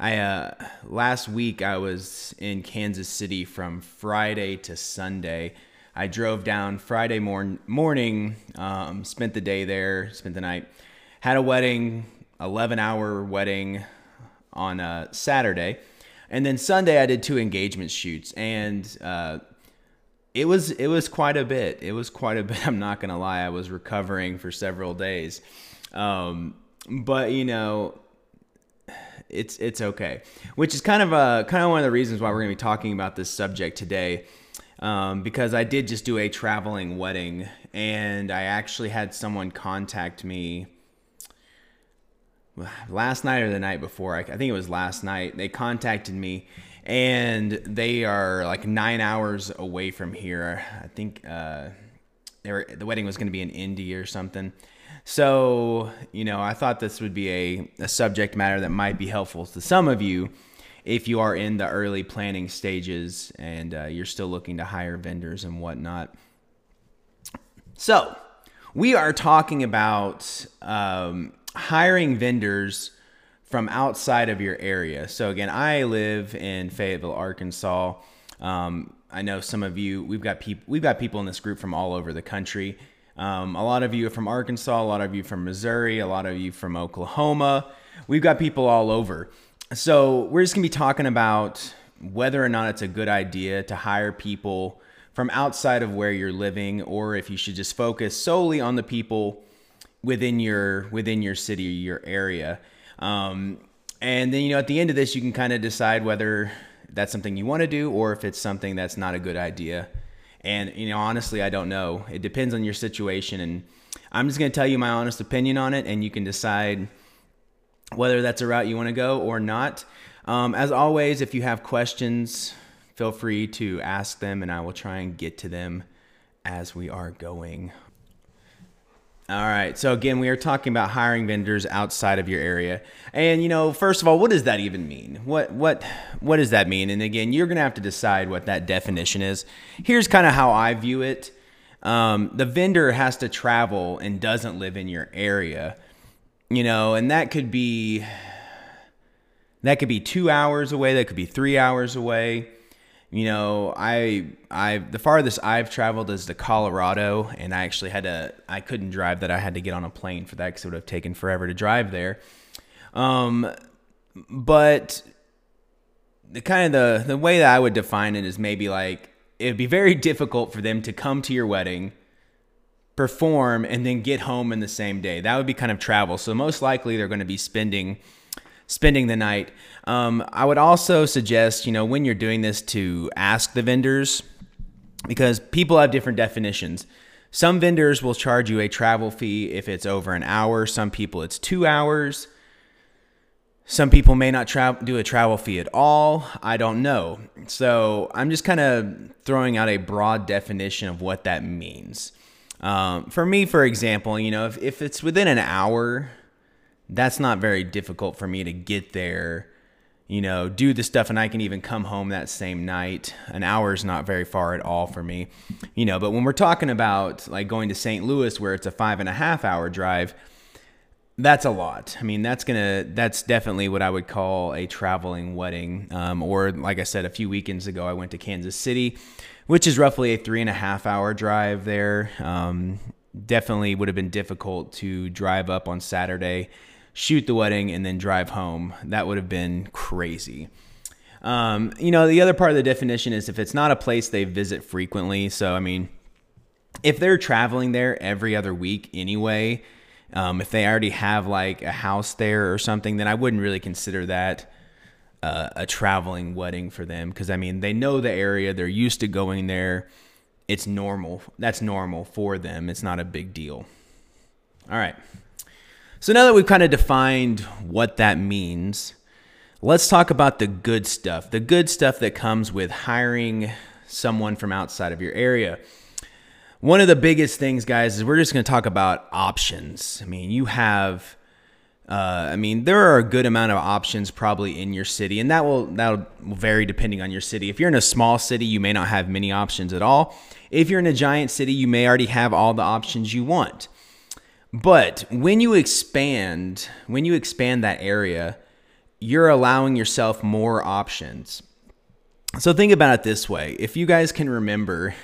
I uh, last week I was in Kansas City from Friday to Sunday. I drove down Friday morn- morning, um, spent the day there, spent the night, had a wedding, 11 hour wedding on a Saturday. And then Sunday I did two engagement shoots and uh, it was it was quite a bit. It was quite a bit. I'm not gonna lie. I was recovering for several days, um, but you know, it's it's okay. Which is kind of a kind of one of the reasons why we're gonna be talking about this subject today, um, because I did just do a traveling wedding, and I actually had someone contact me last night or the night before. I, I think it was last night. They contacted me and they are like nine hours away from here. I think uh, they were, the wedding was going to be in Indy or something. So, you know, I thought this would be a, a subject matter that might be helpful to some of you if you are in the early planning stages and uh, you're still looking to hire vendors and whatnot. So, we are talking about um, hiring vendors from outside of your area. So again, I live in Fayetteville, Arkansas. Um, I know some of you. We've got people. We've got people in this group from all over the country. Um, a lot of you are from Arkansas. A lot of you from Missouri. A lot of you from Oklahoma. We've got people all over. So we're just gonna be talking about whether or not it's a good idea to hire people from outside of where you're living, or if you should just focus solely on the people within your within your city or your area. Um, and then, you know, at the end of this, you can kind of decide whether that's something you want to do or if it's something that's not a good idea. And, you know, honestly, I don't know. It depends on your situation. And I'm just going to tell you my honest opinion on it, and you can decide whether that's a route you want to go or not. Um, as always, if you have questions, feel free to ask them, and I will try and get to them as we are going all right. So again, we are talking about hiring vendors outside of your area. And you know, first of all, what does that even mean? What what what does that mean? And again, you're going to have to decide what that definition is. Here's kind of how I view it. Um, the vendor has to travel and doesn't live in your area. You know, and that could be that could be 2 hours away, that could be 3 hours away you know, I I the farthest I've traveled is to Colorado, and I actually had to I couldn't drive that. I had to get on a plane for that because it would have taken forever to drive there. Um, but the kind of the the way that I would define it is maybe like it'd be very difficult for them to come to your wedding, perform, and then get home in the same day. That would be kind of travel. So most likely they're going to be spending spending the night. Um, I would also suggest, you know, when you're doing this to ask the vendors because people have different definitions. Some vendors will charge you a travel fee if it's over an hour. Some people it's two hours. Some people may not tra- do a travel fee at all. I don't know. So I'm just kind of throwing out a broad definition of what that means. Um, for me, for example, you know, if, if it's within an hour, that's not very difficult for me to get there, you know, do the stuff, and I can even come home that same night. An hour is not very far at all for me, you know. But when we're talking about like going to St. Louis, where it's a five and a half hour drive, that's a lot. I mean, that's gonna that's definitely what I would call a traveling wedding. Um, or like I said, a few weekends ago, I went to Kansas City, which is roughly a three and a half hour drive there. Um, definitely would have been difficult to drive up on Saturday shoot the wedding, and then drive home. That would have been crazy. Um, you know, the other part of the definition is if it's not a place they visit frequently. So, I mean, if they're traveling there every other week anyway, um, if they already have like a house there or something, then I wouldn't really consider that uh, a traveling wedding for them because I mean, they know the area, they're used to going there. It's normal. That's normal for them. It's not a big deal. All right. So now that we've kind of defined what that means, let's talk about the good stuff. The good stuff that comes with hiring someone from outside of your area. One of the biggest things, guys, is we're just going to talk about options. I mean, you have. Uh, I mean, there are a good amount of options probably in your city, and that will that will vary depending on your city. If you're in a small city, you may not have many options at all. If you're in a giant city, you may already have all the options you want. But when you expand, when you expand that area, you're allowing yourself more options. So think about it this way. If you guys can remember,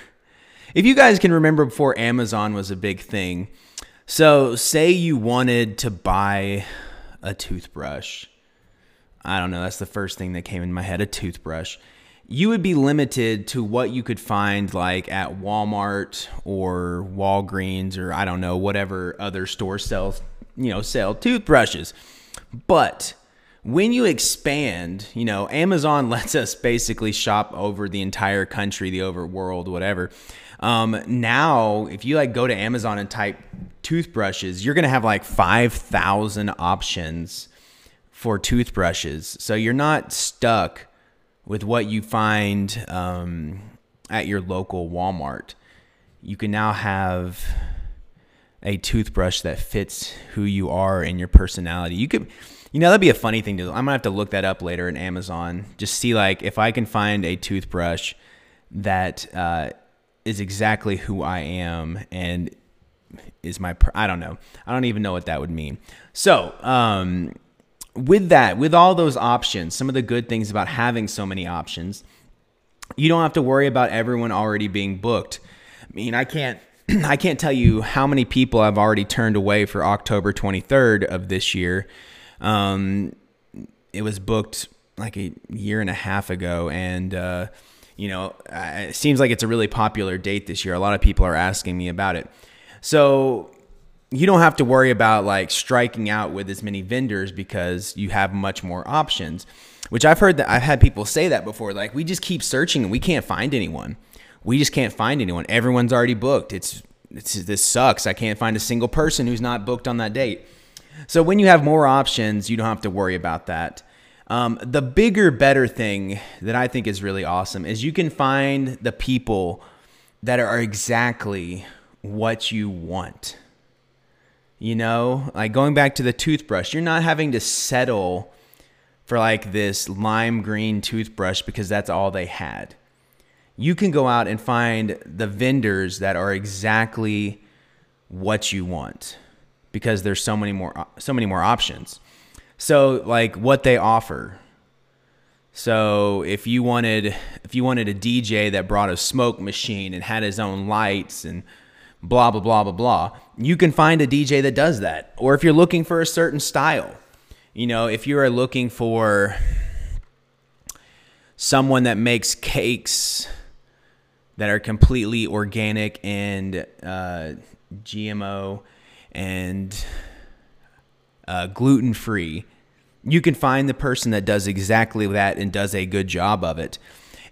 if you guys can remember before Amazon was a big thing, so say you wanted to buy a toothbrush. I don't know, that's the first thing that came in my head, a toothbrush. You would be limited to what you could find like at Walmart or Walgreens or I don't know, whatever other store sells, you know, sell toothbrushes. But when you expand, you know, Amazon lets us basically shop over the entire country, the over world, whatever. Um, now, if you like go to Amazon and type toothbrushes, you're gonna have like five thousand options for toothbrushes. So you're not stuck with what you find um, at your local Walmart. You can now have a toothbrush that fits who you are and your personality. You could, you know, that'd be a funny thing to. I'm gonna have to look that up later in Amazon. Just see like if I can find a toothbrush that uh, is exactly who I am and is my I don't know. I don't even know what that would mean. So, um, with that, with all those options, some of the good things about having so many options, you don't have to worry about everyone already being booked. I mean, I can't I can't tell you how many people I've already turned away for October 23rd of this year. Um, it was booked like a year and a half ago, and uh, you know, it seems like it's a really popular date this year. A lot of people are asking me about it. So you don't have to worry about like striking out with as many vendors because you have much more options. Which I've heard that I've had people say that before. Like we just keep searching and we can't find anyone. We just can't find anyone. Everyone's already booked. It's it's this sucks. I can't find a single person who's not booked on that date. So when you have more options, you don't have to worry about that. Um, the bigger, better thing that I think is really awesome is you can find the people that are exactly what you want. You know, like going back to the toothbrush, you're not having to settle for like this lime green toothbrush because that's all they had. You can go out and find the vendors that are exactly what you want because there's so many more so many more options. So like what they offer. So if you wanted if you wanted a DJ that brought a smoke machine and had his own lights and blah blah blah blah blah, you can find a DJ that does that. Or if you're looking for a certain style, you know, if you are looking for someone that makes cakes that are completely organic and uh, GMO and uh, gluten free, you can find the person that does exactly that and does a good job of it.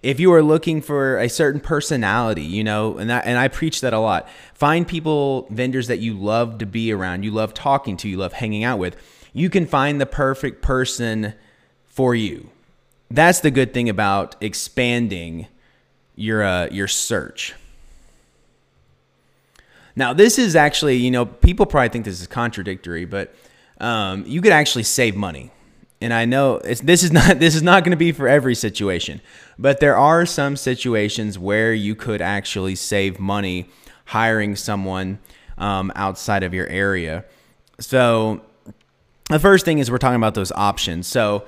If you are looking for a certain personality, you know, and that, and I preach that a lot. Find people, vendors that you love to be around, you love talking to, you love hanging out with. You can find the perfect person for you. That's the good thing about expanding your uh, your search. Now, this is actually, you know, people probably think this is contradictory, but um, you could actually save money. And I know this is not this is not going to be for every situation, but there are some situations where you could actually save money hiring someone um, outside of your area. So the first thing is we're talking about those options. So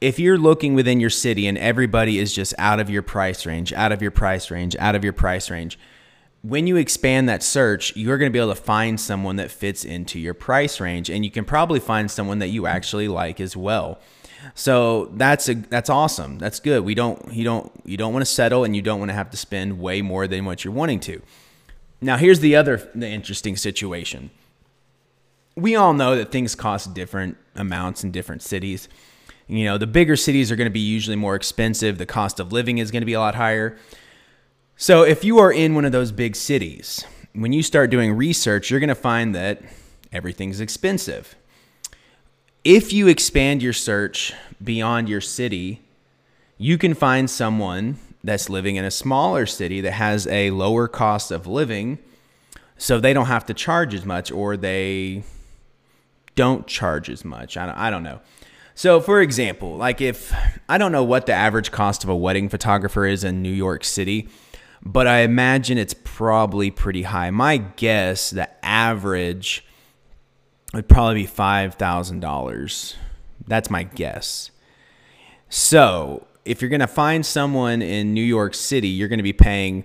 if you're looking within your city and everybody is just out of your price range, out of your price range, out of your price range, when you expand that search, you're going to be able to find someone that fits into your price range and you can probably find someone that you actually like as well. So that's a that's awesome. That's good. We don't you don't you don't want to settle and you don't want to have to spend way more than what you're wanting to. Now here's the other the interesting situation. We all know that things cost different amounts in different cities. You know, the bigger cities are going to be usually more expensive, the cost of living is going to be a lot higher. So, if you are in one of those big cities, when you start doing research, you're going to find that everything's expensive. If you expand your search beyond your city, you can find someone that's living in a smaller city that has a lower cost of living, so they don't have to charge as much or they don't charge as much. I don't, know. So, for example, like if I don't know what the average cost of a wedding photographer is in New York City, but I imagine it's probably pretty high. My guess, the average would probably be five thousand dollars That's my guess. So, if you're going to find someone in New York City, you're going to be paying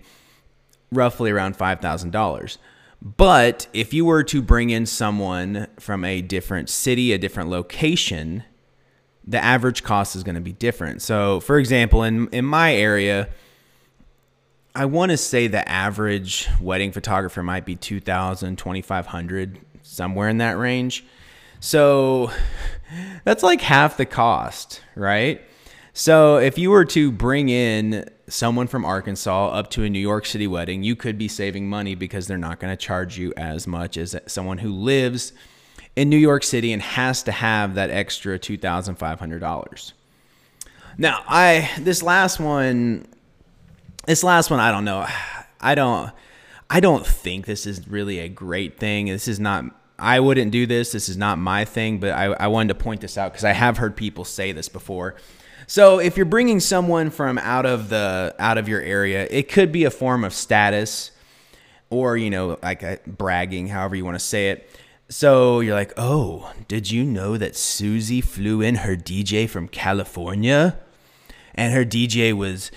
roughly around $5,000. But if you were to bring in someone from a different city, a different location, the average cost is going to be different. So, for example, in in my area, I want to say the average wedding photographer might be 2000, 2500, somewhere in that range. So, that's like half the cost, right? So, if you were to bring in someone from Arkansas up to a New York City wedding, you could be saving money because they're not going to charge you as much as someone who lives in New York City and has to have that extra $2,500. Now, I this last one this last one I don't know. I don't I don't think this is really a great thing. This is not I wouldn't do this. This is not my thing, but I, I wanted to point this out because I have heard people say this before. So if you're bringing someone from out of the out of your area, it could be a form of status, or you know, like a bragging, however you want to say it. So you're like, oh, did you know that Susie flew in her DJ from California? And her DJ was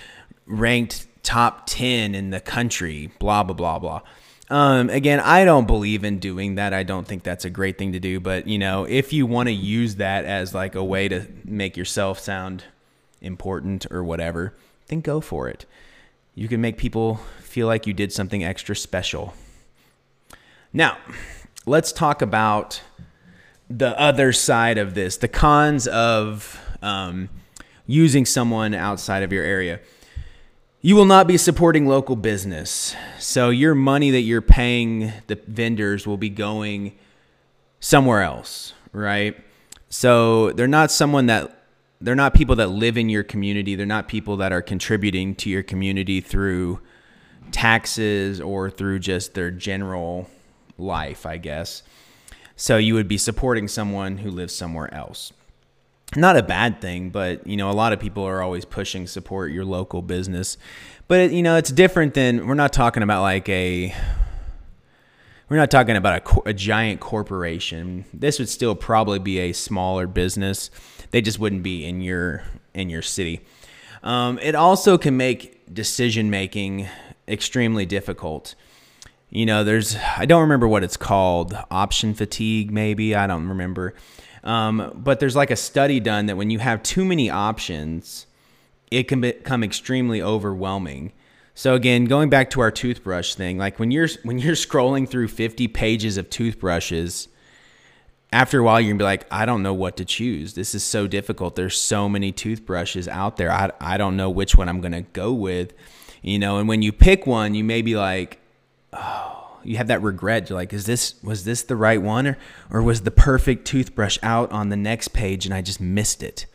ranked top 10 in the country, blah, blah, blah, blah. Um, again, I don't believe in doing that. I don't think that's a great thing to do. But, you know, if you want to use that as like a way to make yourself sound important or whatever, then go for it. You can make people feel like you did something extra special. Now, let's talk about the other side of this the cons of um, using someone outside of your area. You will not be supporting local business. So, your money that you're paying the vendors will be going somewhere else, right? So, they're not someone that they're not people that live in your community. They're not people that are contributing to your community through taxes or through just their general life, I guess. So you would be supporting someone who lives somewhere else. Not a bad thing, but you know, a lot of people are always pushing support your local business. But you know, it's different than we're not talking about like a we're not talking about a, a giant corporation. This would still probably be a smaller business. They just wouldn't be in your in your city. Um, it also can make decision making extremely difficult you know, there's, I don't remember what it's called, option fatigue, maybe. I don't remember. Um, but there's like a study done that when you have too many options, it can become extremely overwhelming. So again, going back to our toothbrush thing, like when you're when you're scrolling through 50 pages of toothbrushes, after a while you're gonna be like, I don't know what to choose. This is so difficult. There's so many toothbrushes out there. I, I don't know which one I'm gonna go with. You know, and when you pick one, you may be like, oh, you have that regret. You're like, is this was this the right one, or or was the perfect toothbrush out on the next page and I just missed it?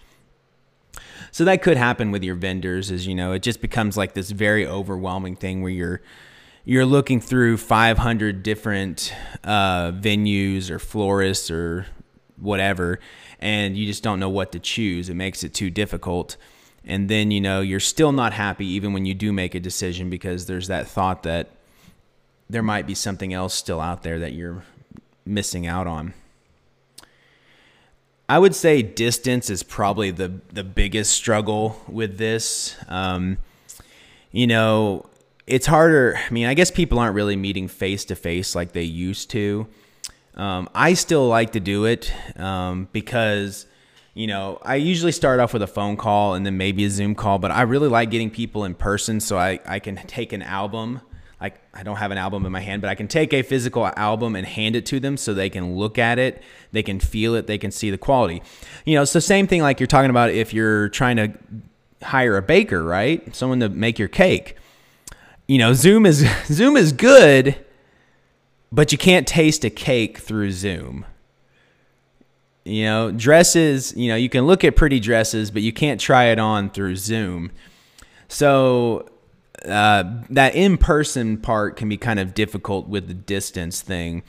So that could happen with your vendors, is you know, it just becomes like this very overwhelming thing where you're you're looking through 500 different uh, venues or florists or whatever, and you just don't know what to choose. It makes it too difficult. And then, you know, you're still not happy even when you do make a decision because there's that thought that there might be something else still out there that you're missing out on. I would say distance is probably the the biggest struggle with this. Um, you know, it's harder. I mean, I guess people aren't really meeting face to face like they used to. Um, I still like to do it um, because, you know, I usually start off with a phone call and then maybe a Zoom call, but I really like getting people in person so I, I can take an album I, I don't have an album in my hand, but I can take a physical album and hand it to them so they can look at it, they can feel it, they can see the quality. You know, it's the same thing like you're talking about if you're trying to hire a baker, right? Someone to make your cake. You know, Zoom is Zoom is good, but you can't taste a cake through Zoom. You know, dresses, you know, you can look at pretty dresses, but you can't try it on through Zoom. So uh, that in person part can be kind of difficult with the distance thing.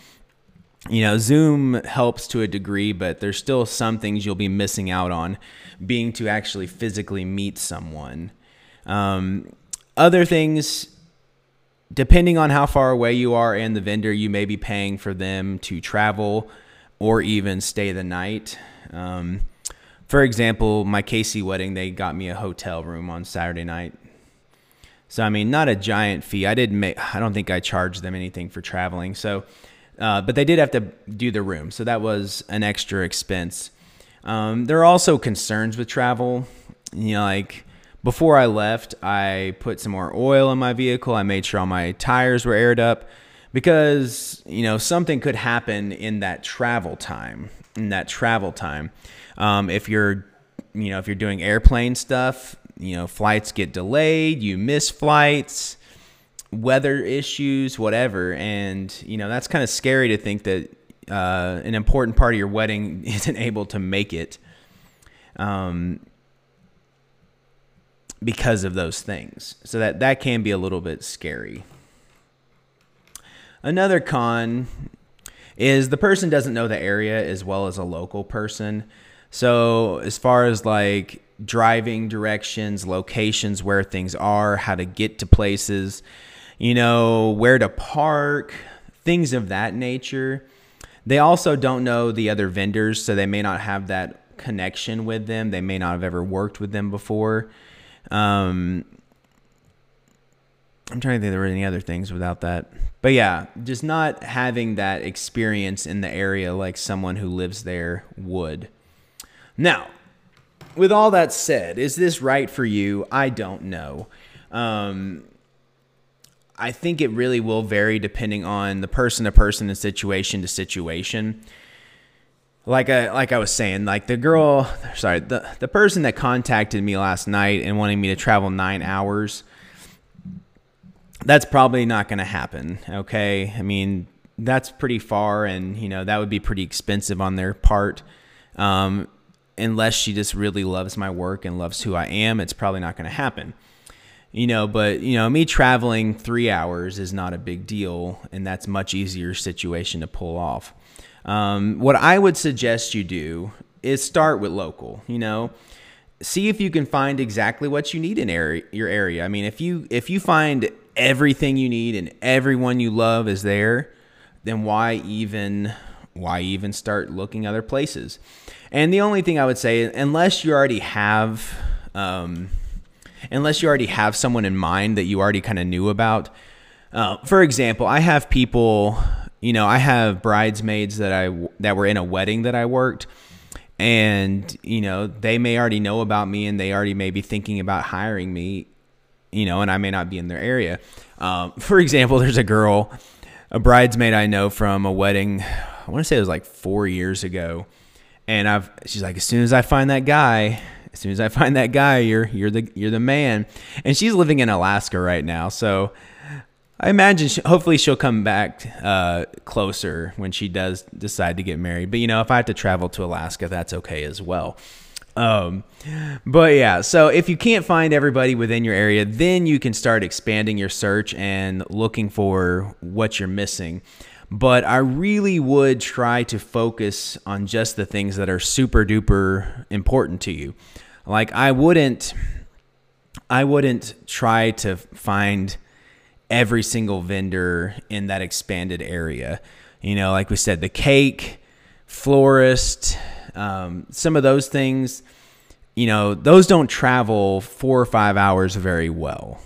You know, Zoom helps to a degree, but there's still some things you'll be missing out on being to actually physically meet someone. Um, other things, depending on how far away you are and the vendor, you may be paying for them to travel or even stay the night. Um, for example, my KC wedding, they got me a hotel room on Saturday night. So I mean, not a giant fee. I didn't make. I don't think I charged them anything for traveling. So, uh, but they did have to do the room, so that was an extra expense. Um, there are also concerns with travel. You know, like before I left, I put some more oil in my vehicle. I made sure all my tires were aired up because you know something could happen in that travel time. In that travel time, um, if you're you know if you're doing airplane stuff, you know flights get delayed, you miss flights, weather issues, whatever, and you know that's kind of scary to think that uh, an important part of your wedding isn't able to make it. Um, because of those things. So that that can be a little bit scary. Another con is the person doesn't know the area as well as a local person. So as far as like driving directions, locations where things are, how to get to places, you know, where to park, things of that nature. They also don't know the other vendors, so they may not have that connection with them. They may not have ever worked with them before. Um, I'm trying to think there were any other things without that. But yeah, just not having that experience in the area like someone who lives there would. Now, with all that said, is this right for you? I don't know. Um, I think it really will vary depending on the person to person and situation to situation like I like I was saying, like the girl, sorry, the the person that contacted me last night and wanting me to travel nine hours, that's probably not going to happen. Okay, I mean that's pretty far, and you know that would be pretty expensive on their part. Um, unless she just really loves my work and loves who I am, it's probably not going to happen. You know, but you know, me traveling three hours is not a big deal, and that's much easier situation to pull off. Um, what I would suggest you do is start with local. You know, see if you can find exactly what you need in area, your area. I mean, if you if you find everything you need and everyone you love is there, then why even why even start looking other places? And the only thing I would say, unless you already have, um, unless you already have someone in mind that you already kind of knew about. Uh, for example, I have people you know, I have bridesmaids that I that were in a wedding that I worked and you know, they may already know about me and they already may be thinking about hiring me, you know, and I may not be in their area. Um, for example, there's a girl, a bridesmaid I know from a wedding, I want to say it was like 4 years ago. And I've she's like as soon as I find that guy, as soon as I find that guy, you're you're the you're the man. And she's living in Alaska right now. So I imagine she, hopefully she'll come back uh, closer when she does decide to get married. But you know, if I have to travel to Alaska, that's okay as well. Um, but yeah, so if you can't find everybody within your area, then you can start expanding your search and looking for what you're missing. But I really would try to focus on just the things that are super duper important to you. Like I wouldn't, I wouldn't try to find every single vendor in that expanded area. You know, like we said, the cake, florist, um, some of those things, you know, those don't travel four or five hours very well.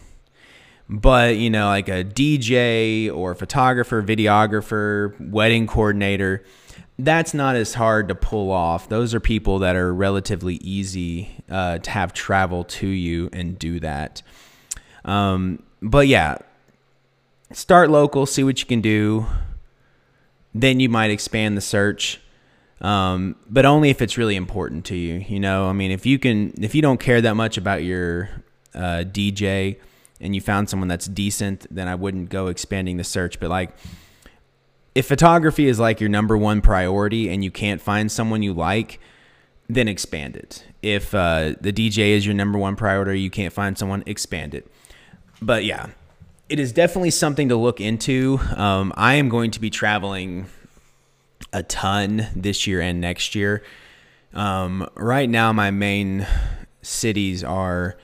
But, you know, like a DJ or photographer, videographer, wedding coordinator, that's not as hard to pull off. Those are people that are relatively easy uh, to have travel to you and do that. Um, but yeah, start local, see what you can do. Then you might expand the search, um, but only if it's really important to you. You know, I mean, if you can, if you don't care that much about your uh, DJ and you found someone that's decent, then I wouldn't go expanding the search. But like, if photography is like your number one priority and you can't find someone you like, then expand it. If uh, the DJ is your number one priority, you can't find someone, expand it. But yeah, it is definitely something to look into. Um, I am going to be traveling a ton this year and next year. Um, right now, my main cities are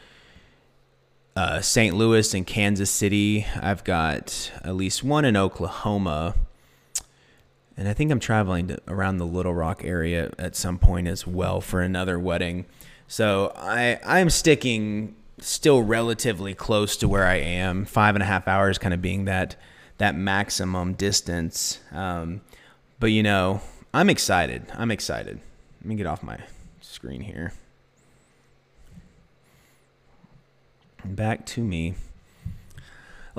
uh, St. Louis and Kansas City. I've got at least one in Oklahoma. and I think I'm traveling around the Little Rock area at some point as well for another wedding. So I I'm sticking still relatively close to where I am, five and a half hours, kind of being that that maximum distance. Um, but you know, I'm excited. I'm excited. Let me get off my screen here. Back to me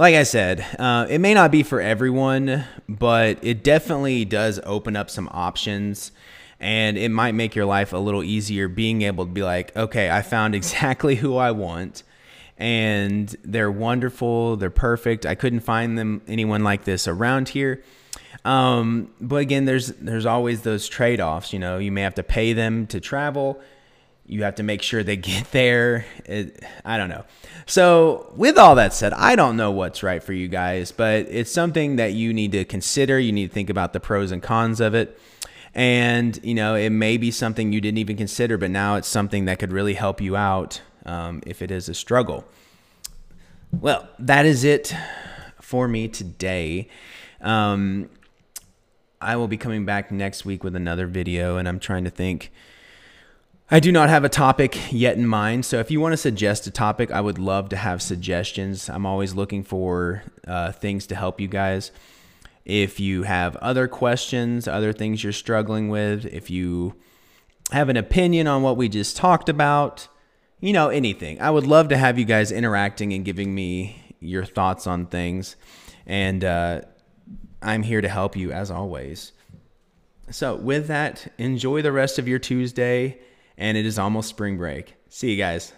like I said, uh, it may not be for everyone, but it definitely does open up some options and it might make your life a little easier being able to be like, okay, I found exactly who I want and they're wonderful, they're perfect. I couldn't find them anyone like this around here. Um, but again, there's there's always those trade-offs, you know, you may have to pay them to travel you have to make sure they get there. It, I don't know. So, with all that said, I don't know what's right for you guys, but it's something that you need to consider. You need to think about the pros and cons of it. And, you know, it may be something you didn't even consider, but now it's something that could really help you out um, if it is a struggle. Well, that is it for me today. Um, I will be coming back next week with another video, and I'm trying to think I do not have a topic yet in mind. So if you want to suggest a topic, I would love to have suggestions. I'm always looking for uh, things to help you guys. If you have other questions, other things you're struggling with, if you have an opinion on what we just talked about, you know, anything. I would love to have you guys interacting and giving me your thoughts on things. And uh, I'm here to help you as always. So, with that, enjoy the rest of your Tuesday and it is almost spring break. See you guys.